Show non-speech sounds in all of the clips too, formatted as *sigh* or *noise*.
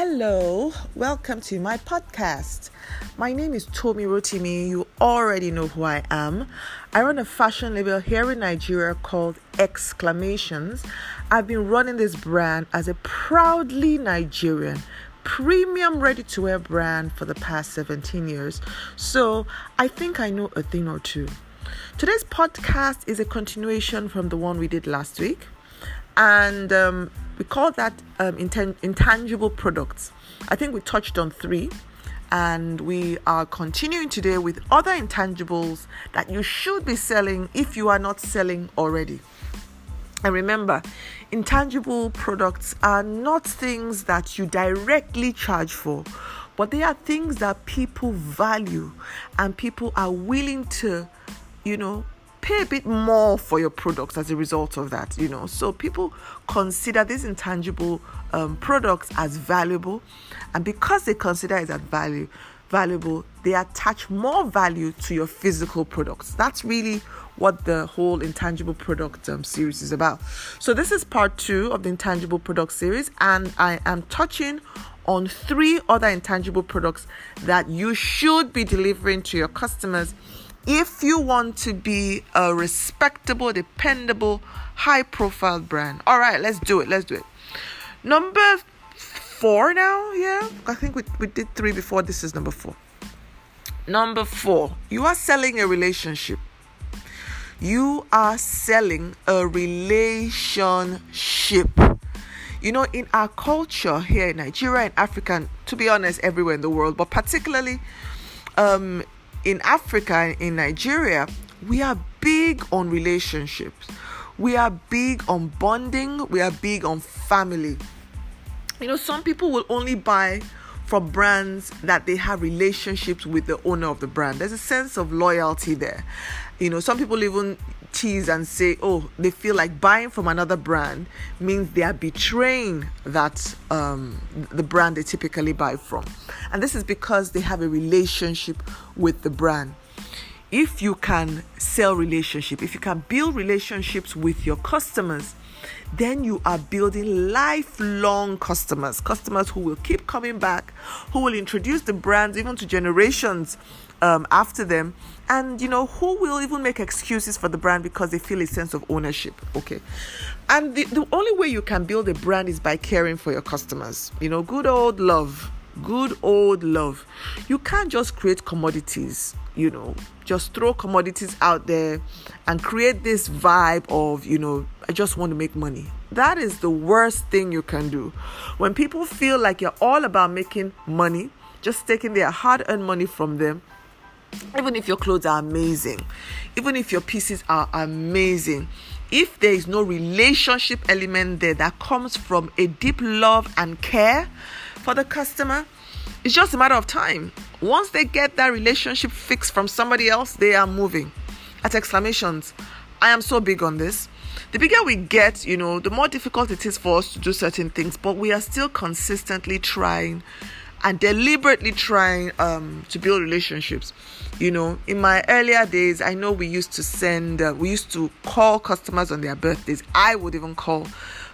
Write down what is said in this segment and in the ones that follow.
Hello, welcome to my podcast. My name is Tomi Rotimi. You already know who I am. I run a fashion label here in Nigeria called Exclamations. I've been running this brand as a proudly Nigerian premium ready to wear brand for the past 17 years. So I think I know a thing or two. Today's podcast is a continuation from the one we did last week. And um, we call that um, intangible products. I think we touched on three, and we are continuing today with other intangibles that you should be selling if you are not selling already. And remember, intangible products are not things that you directly charge for, but they are things that people value and people are willing to, you know, pay a bit more for your products as a result of that, you know. So people consider these intangible um, products as valuable, and because they consider it as value valuable, they attach more value to your physical products. That's really what the whole intangible product um, series is about. So this is part two of the intangible product series, and I am touching on three other intangible products that you should be delivering to your customers if you want to be a respectable, dependable, high profile brand. All right, let's do it. Let's do it. Number four now, yeah. I think we, we did three before. This is number four. Number four, you are selling a relationship. You are selling a relationship. You know, in our culture here in Nigeria and Africa, and to be honest, everywhere in the world, but particularly um, in Africa, in Nigeria, we are big on relationships. We are big on bonding. We are big on family. You know, some people will only buy from brands that they have relationships with the owner of the brand. There's a sense of loyalty there. You know, some people even tease and say, oh, they feel like buying from another brand means they are betraying that um, the brand they typically buy from. And this is because they have a relationship with the brand. If you can sell relationship, if you can build relationships with your customers, then you are building lifelong customers, customers who will keep coming back, who will introduce the brands even to generations um, after them, and you know who will even make excuses for the brand because they feel a sense of ownership. Okay, and the, the only way you can build a brand is by caring for your customers. You know, good old love, good old love. You can't just create commodities. You know, just throw commodities out there and create this vibe of you know I just want to make money. That is the worst thing you can do. When people feel like you're all about making money, just taking their hard earned money from them even if your clothes are amazing, even if your pieces are amazing, if there is no relationship element there that comes from a deep love and care for the customer, it's just a matter of time. Once they get that relationship fixed from somebody else, they are moving. At exclamations, I am so big on this. The bigger we get, you know, the more difficult it is for us to do certain things, but we are still consistently trying and deliberately trying um, to build relationships. You know, in my earlier days, I know we used to send, uh, we used to call customers on their birthdays. I would even call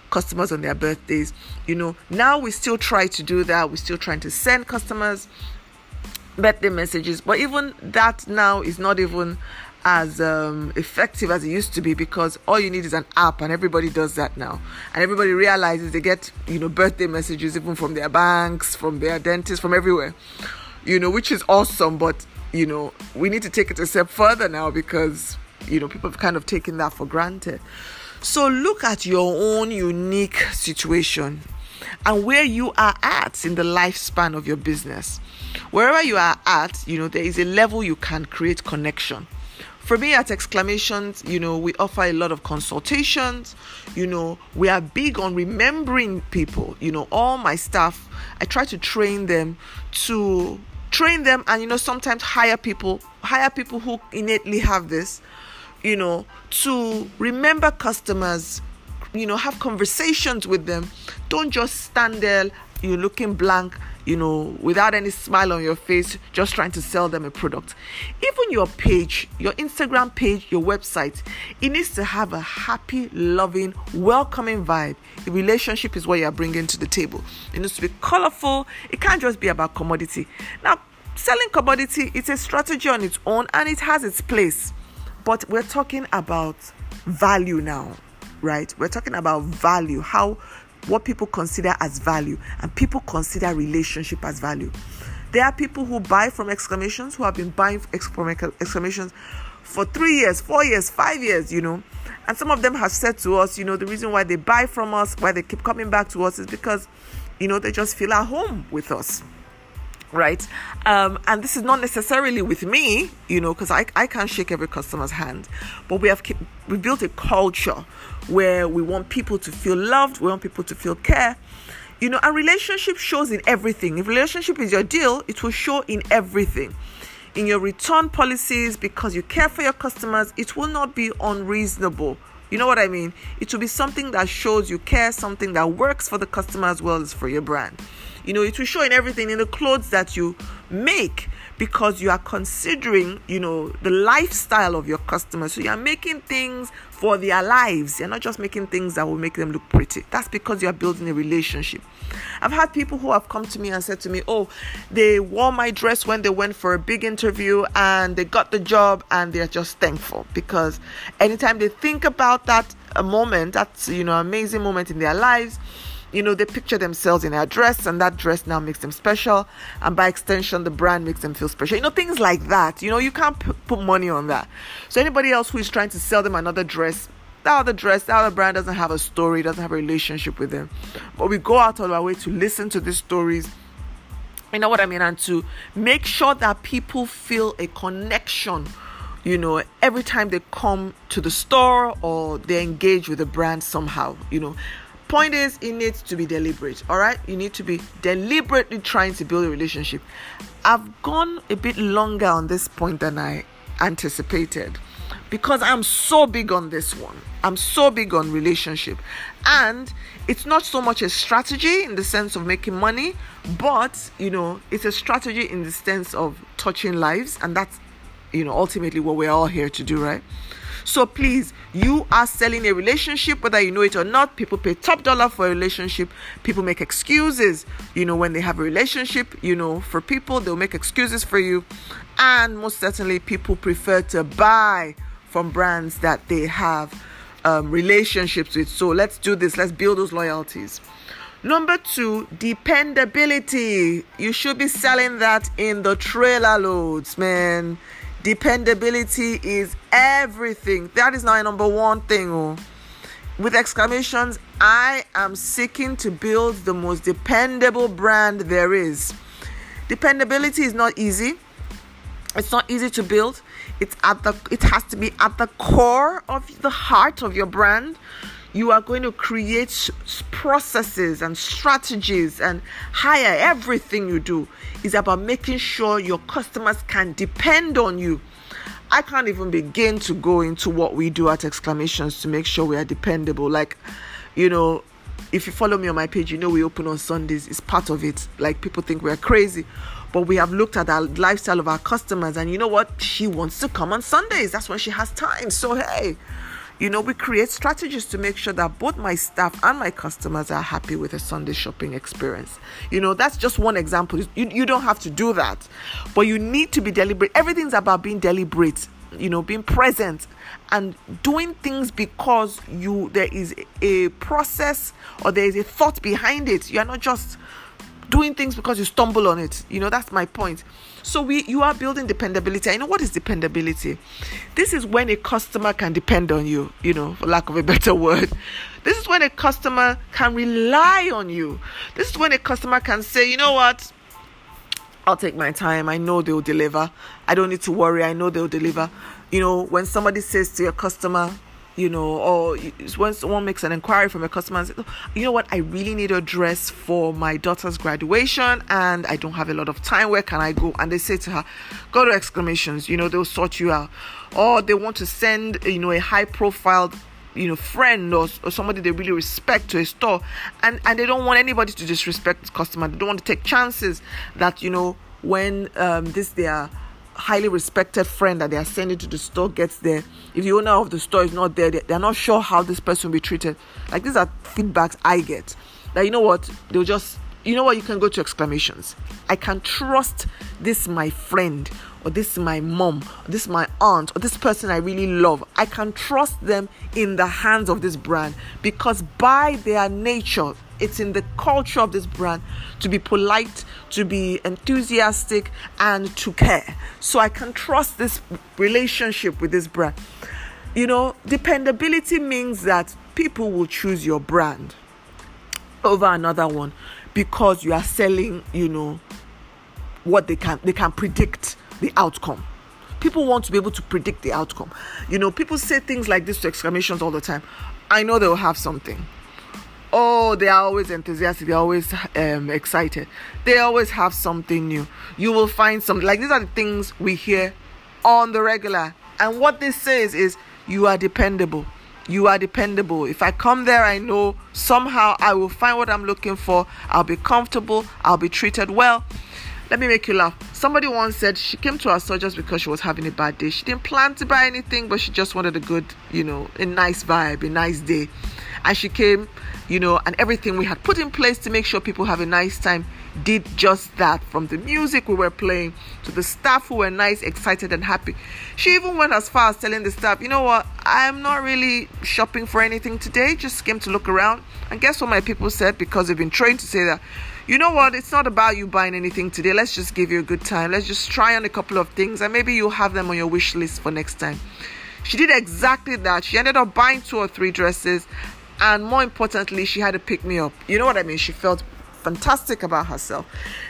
customers on their birthdays. You know, now we still try to do that. We're still trying to send customers birthday messages, but even that now is not even as um, effective as it used to be because all you need is an app and everybody does that now. And everybody realizes they get you know birthday messages even from their banks from their dentists from everywhere you know which is awesome. But you know we need to take it a step further now because you know people have kind of taken that for granted. So look at your own unique situation and where you are at in the lifespan of your business. Wherever you are at you know there is a level you can create connection for me at exclamations you know we offer a lot of consultations. You know we are big on remembering people. You know all my staff i try to train them to train them and you know sometimes hire people hire people who innately have this you know to remember customers you know have conversations with them. Don't just stand there you're looking blank you know, without any smile on your face, just trying to sell them a product. Even your page, your Instagram page, your website, it needs to have a happy, loving, welcoming vibe. The relationship is what you're bringing to the table. It needs to be colorful. It can't just be about commodity. Now, selling commodity, it's a strategy on its own and it has its place. But we're talking about value now, right? We're talking about value, how what people consider as value, and people consider relationship as value. There are people who buy from exclamations who have been buying exclamations for three years, four years, five years, you know. And some of them have said to us, you know, the reason why they buy from us, why they keep coming back to us is because, you know, they just feel at home with us right? Um, and this is not necessarily with me you know because I, I can't shake every customer's hand but we have we built a culture where we want people to feel loved we want people to feel care. You know and relationship shows in everything. If relationship is your deal it will show in everything. In your return policies because you care for your customers it will not be unreasonable. You know what I mean? It will be something that shows you care, something that works for the customer as well as for your brand. You know, it will show in everything in the clothes that you make because you are considering, you know, the lifestyle of your customers. So you are making things for their lives. You're not just making things that will make them look pretty. That's because you are building a relationship. I've had people who have come to me and said to me, Oh, they wore my dress when they went for a big interview and they got the job and they're just thankful because anytime they think about that a moment, that's you know, amazing moment in their lives, you know, they picture themselves in a dress, and that dress now makes them special. And by extension, the brand makes them feel special. You know, things like that. You know, you can't p- put money on that. So, anybody else who is trying to sell them another dress, that other dress, that other brand doesn't have a story, doesn't have a relationship with them. But we go out of our way to listen to these stories. You know what I mean? And to make sure that people feel a connection you know, every time they come to the store or they engage with the brand somehow, you know point is it needs to be deliberate all right? You need to be deliberately trying to build a relationship. I've gone a bit longer on this point than i anticipated because i'm so big on this one. I'm so big on relationship. And it's not so much a strategy in the sense of making money but you know it's a strategy in the sense of touching lives. And that's you know ultimately what we're all here to do right so please, you are selling a relationship, whether you know it or not. People pay top dollar for a relationship. People make excuses, you know, when they have a relationship, you know, for people, they'll make excuses for you. And most certainly, people prefer to buy from brands that they have um, relationships with. So let's do this. Let's build those loyalties. Number two, dependability. You should be selling that in the trailer loads, man. Dependability is everything. That is my number one thing. Oh. With exclamations, I am seeking to build the most dependable brand there is. Dependability is not easy. It's not easy to build. It's at the it has to be at the core of the heart of your brand you are going to create processes and strategies and hire everything you do is about making sure your customers can depend on you. I can't even begin to go into what we do at exclamations to make sure we are dependable. Like you know if you follow me on my page you know we open on sundays. It's part of it. Like people think we're crazy but we have looked at the lifestyle of our customers and you know what? She wants to come on sundays. That's when she has time. So hey you know, we create strategies to make sure that both my staff and my customers are happy with a Sunday shopping experience. You know, that's just one example. You, you don't have to do that, but you need to be deliberate. Everything's about being deliberate, you know, being present and doing things because you there is a process or there is a thought behind it. You are not just doing things because you stumble on it. You know, that's my point. So we you are building dependability. I know what is dependability. This is when a customer can depend on you, you know, for lack of a *laughs* better word. This is when a customer can rely on you. This is when a customer can say, you know what? I'll take my time. I know they'll deliver. I don't need to worry. I know they'll deliver. You know, when somebody says to your customer, you know, or when someone makes an inquiry from a customer and says, you know what, I really need a dress for my daughter's graduation and I don't have a lot of time, where can I go? And they say to her, go to exclamations, you know, they'll sort you out. Or they want to send, you know, a high profile you know friend or, or somebody they really respect to a store. And and they don't want anybody to disrespect the customer. They don't want to take chances that you know when um, this their highly respected friend that they are sending to the store gets there. If the owner of the store is not there they're not sure how this person will be treated. Like these are feedbacks i get. That you know what? They'll just you know what? You can go to exclamations. I can trust this my friend or this my mom, or this my aunt, or this person I really love. I can trust them in the hands of this brand because by their nature, it's in the culture of this brand to be polite, to be enthusiastic, and to care. So I can trust this relationship with this brand. You know, dependability means that people will choose your brand over another one because you are selling, you know, what they can they can predict the outcome. People want to be able to predict the outcome. You know, people say things like this to exclamations all the time. I know they'll have something. Oh, they are always enthusiastic. They're always um, excited. They always have something new. You will find some like these are the things we hear on the regular. And what this says is you are dependable. You are dependable. If I come there, I know somehow I will find what I'm looking for. I'll be comfortable. I'll be treated well. Let me make you laugh. Somebody once said she came to our store just because she was having a bad day. She didn't plan to buy anything, but she just wanted a good, you know, a nice vibe, a nice day. And she came, you know, and everything we had put in place to make sure people have a nice time did just that. From the music we were playing to the staff who were nice, excited, and happy. She even went as far as telling the staff, you know what, I'm not really shopping for anything today, just came to look around. And guess what my people said? Because they've been trained to say that you know what? It's not about you buying anything today. Let's just give you a good time. Let's just try on a couple of things and maybe you'll have them on your wish list for next time. She did exactly that. She ended up buying two or three dresses and more importantly, she had to pick me up. You know what I mean? She felt fantastic about herself.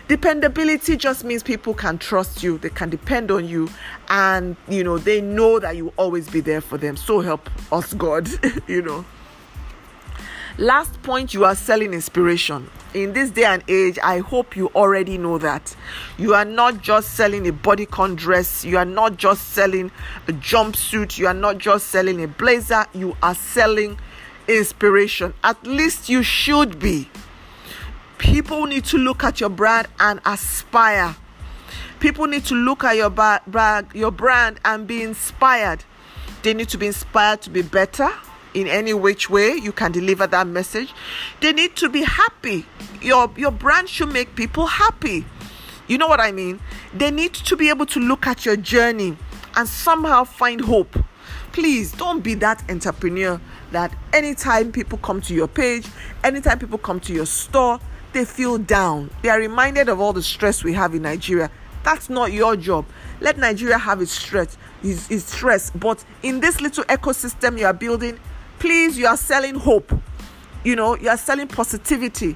Dependability just means people can trust you, they can depend on you, and you know, they know that you will always be there for them. So help us, God, *laughs* you know. Last point, you are selling inspiration. In this day and age, I hope you already know that. You are not just selling a bodycon dress, you are not just selling a jumpsuit, you are not just selling a blazer, you are selling inspiration. At least you should be. People need to look at your brand and aspire. People need to look at your, ba- your brand and be inspired. They need to be inspired to be better in any which way you can deliver that message. They need to be happy. Your your brand should make people happy. You know what I mean? They need to be able to look at your journey and somehow find hope. Please don't be that entrepreneur that anytime people come to your page, anytime people come to your store, they feel down. They are reminded of all the stress we have in Nigeria. That's not your job. Let Nigeria have its stress, its, its stress. But in this little ecosystem you are building, please, you are selling hope. You know, you are selling positivity.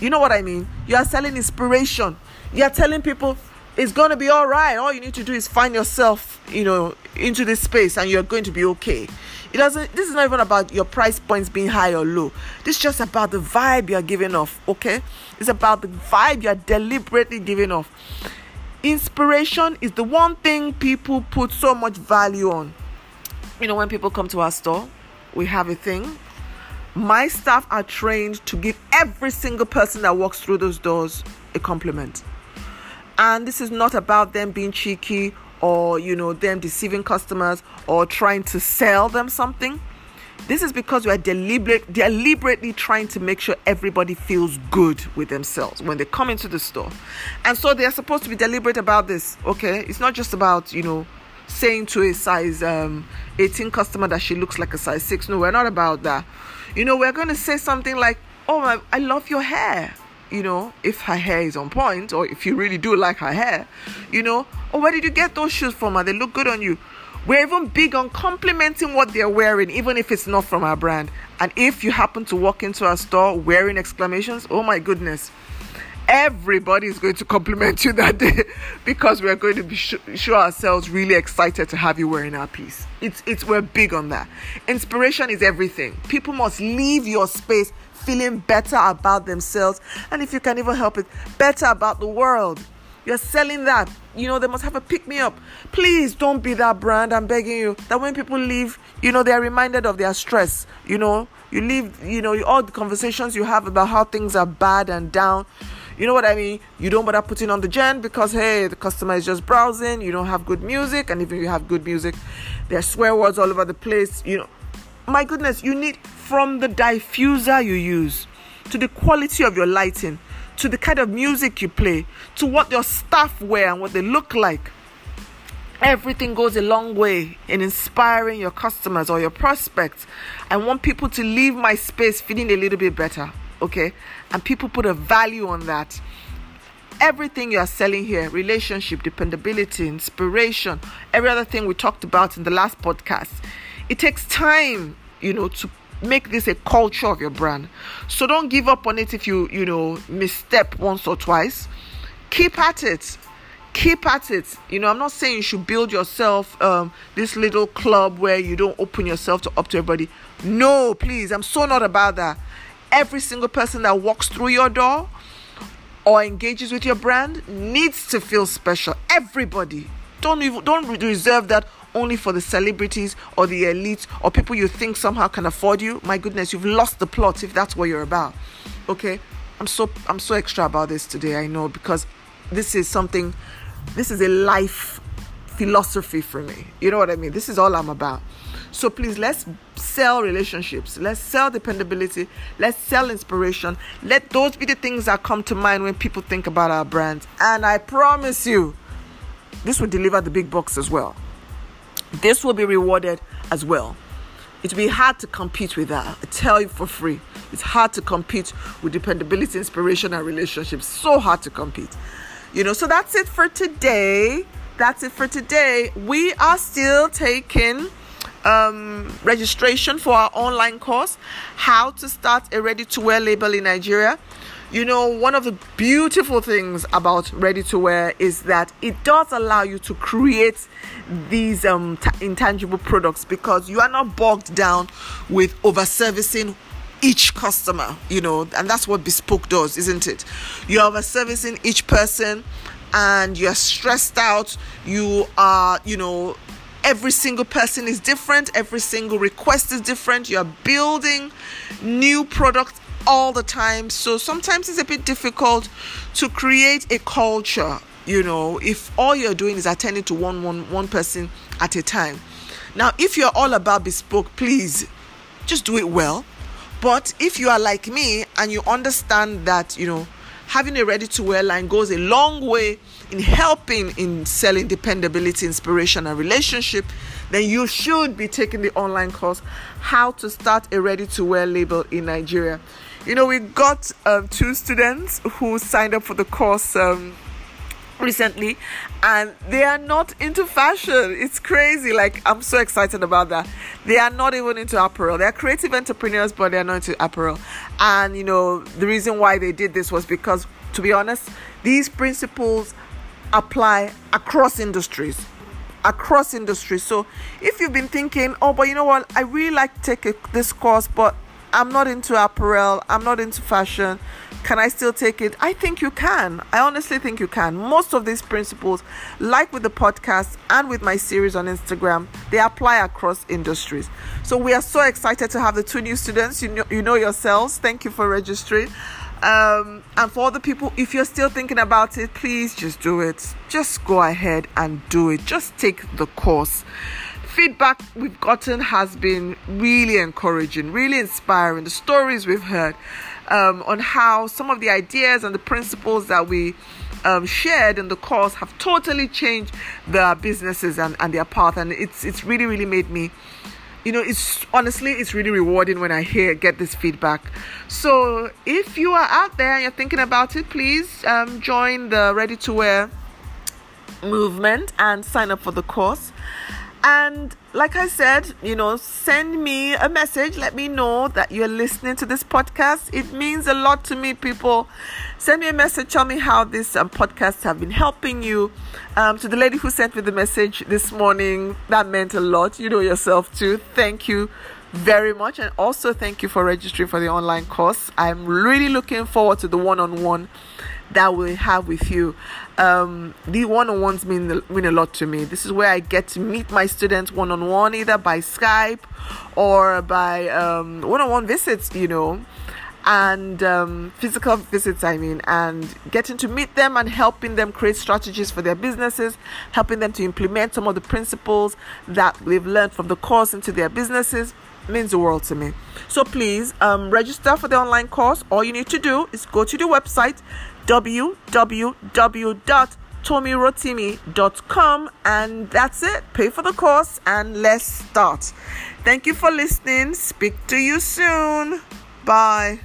You know what I mean? You are selling inspiration. You are telling people it's going to be all right. All you need to do is find yourself, you know, into this space and you're going to be okay. It doesn't this is not even about your price points being high or low. This is just about the vibe you're giving off, okay? It's about the vibe you're deliberately giving off. Inspiration is the one thing people put so much value on. You know, when people come to our store, we have a thing. My staff are trained to give every single person that walks through those doors a compliment. And this is not about them being cheeky or, you know, them deceiving customers or trying to sell them something. This is because we are deliberate, deliberately trying to make sure everybody feels good with themselves when they come into the store. And so they are supposed to be deliberate about this, okay? It's not just about, you know, saying to a size um, 18 customer that she looks like a size 6. No, we're not about that. You know, we're going to say something like, Oh, my, I love your hair. You know, if her hair is on point, or if you really do like her hair, you know, or where did you get those shoes from? Are they look good on you? We're even big on complimenting what they're wearing, even if it's not from our brand. And if you happen to walk into our store wearing exclamations, oh my goodness, everybody is going to compliment you that day *laughs* because we're going to be sh- show ourselves really excited to have you wearing our piece. It's it's we're big on that. Inspiration is everything. People must leave your space feeling better about themselves and if you can even help it, better about the world. You're selling that. You know, they must have a pick me up. Please don't be that brand. I'm begging you. That when people leave, you know, they're reminded of their stress. You know, you leave, you know, all the conversations you have about how things are bad and down. You know what I mean? You don't bother putting on the gen because hey, the customer is just browsing. You don't have good music, and even if you have good music, there are swear words all over the place. You know, my goodness, you need from the diffuser you use to the quality of your lighting to the kind of music you play, to what your staff wear and what they look like. Everything goes a long way in inspiring your customers or your prospects. I want people to leave my space feeling a little bit better, okay? And people put a value on that. Everything you are selling here relationship, dependability, inspiration, every other thing we talked about in the last podcast it takes time, you know, to make this a culture of your brand. So don't give up on it if you, you know, misstep once or twice. Keep at it. Keep at it. You know, I'm not saying you should build yourself um, this little club where you don't open yourself to up to everybody. No, please. I'm so not about that. Every single person that walks through your door or engages with your brand needs to feel special. Everybody. Don't even don't reserve that only for the celebrities or the elite or people you think somehow can afford you, my goodness, you've lost the plot if that's what you're about. Okay? I'm so I'm so extra about this today, I know, because this is something this is a life philosophy for me. You know what I mean? This is all I'm about. So please let's sell relationships. Let's sell dependability. Let's sell inspiration. Let those be the things that come to mind when people think about our brand. And I promise you, this will deliver the big bucks as well this will be rewarded as well. It will be hard to compete with that. I tell you for free. It's hard to compete with dependability, inspiration, and relationships. So hard to compete. You know, so that's it for today. That's it for today. We are still taking um, registration for our online course, How to Start a Ready to Wear Label in Nigeria. You know, one of the beautiful things about ready to wear is that it does allow you to create these um, t- intangible products because you are not bogged down with over servicing each customer, you know, and that's what bespoke does, isn't it? You're over servicing each person and you're stressed out, you are, you know, every single person is different, every single request is different, you're building new products all the time. So sometimes it's a bit difficult to create a culture, you know, if all you're doing is attending to one one one person at a time. Now, if you're all about bespoke, please just do it well. But if you are like me and you understand that, you know, having a ready to wear line goes a long way in helping in selling dependability, inspiration, and relationship, then you should be taking the online course How to Start a Ready to Wear Label in Nigeria. You know, we got um, two students who signed up for the course um, recently and they are not into fashion. It's crazy. Like, I'm so excited about that. They are not even into apparel. They're creative entrepreneurs, but they're not into apparel. And, you know, the reason why they did this was because, to be honest, these principles apply across industries across industries so if you've been thinking oh but you know what i really like take a, this course but I'm not into apparel, I'm not into fashion. Can I still take it? I think you can. I honestly think you can. Most of these principles, like with the podcast and with my series on Instagram, they apply across industries. So we are so excited to have the two new students. You know, you know yourselves. Thank you for registering. Um, and for the people, if you're still thinking about it, please just do it. Just go ahead and do it. Just take the course feedback we've gotten has been really encouraging, really inspiring. The stories we've heard um, on how some of the ideas and the principles that we um, shared in the course have totally changed their businesses and, and their path, and it's it's really really made me. You know, it's honestly, it's really rewarding when I hear get this feedback. So, if you are out there and you're thinking about it, please um, join the Ready to Wear movement and sign up for the course. And like I said, you know, send me a message. Let me know that you're listening to this podcast. It means a lot to me, people. Send me a message. Tell me how this um, podcast have been helping you. Um, to the lady who sent me the message this morning, that meant a lot. You know yourself too. Thank you very much. And also, thank you for registering for the online course. I'm really looking forward to the one on one that we have with you. Um, the one-on-ones mean mean a lot to me. This is where I get to meet my students one-on-one, either by Skype or by um, one-on-one visits. You know, and um, physical visits, I mean, and getting to meet them and helping them create strategies for their businesses, helping them to implement some of the principles that they've learned from the course into their businesses means the world to me. So please um, register for the online course. All you need to do is go to the website www.tomirotimi.com and that's it. Pay for the course and let's start. Thank you for listening. Speak to you soon. Bye.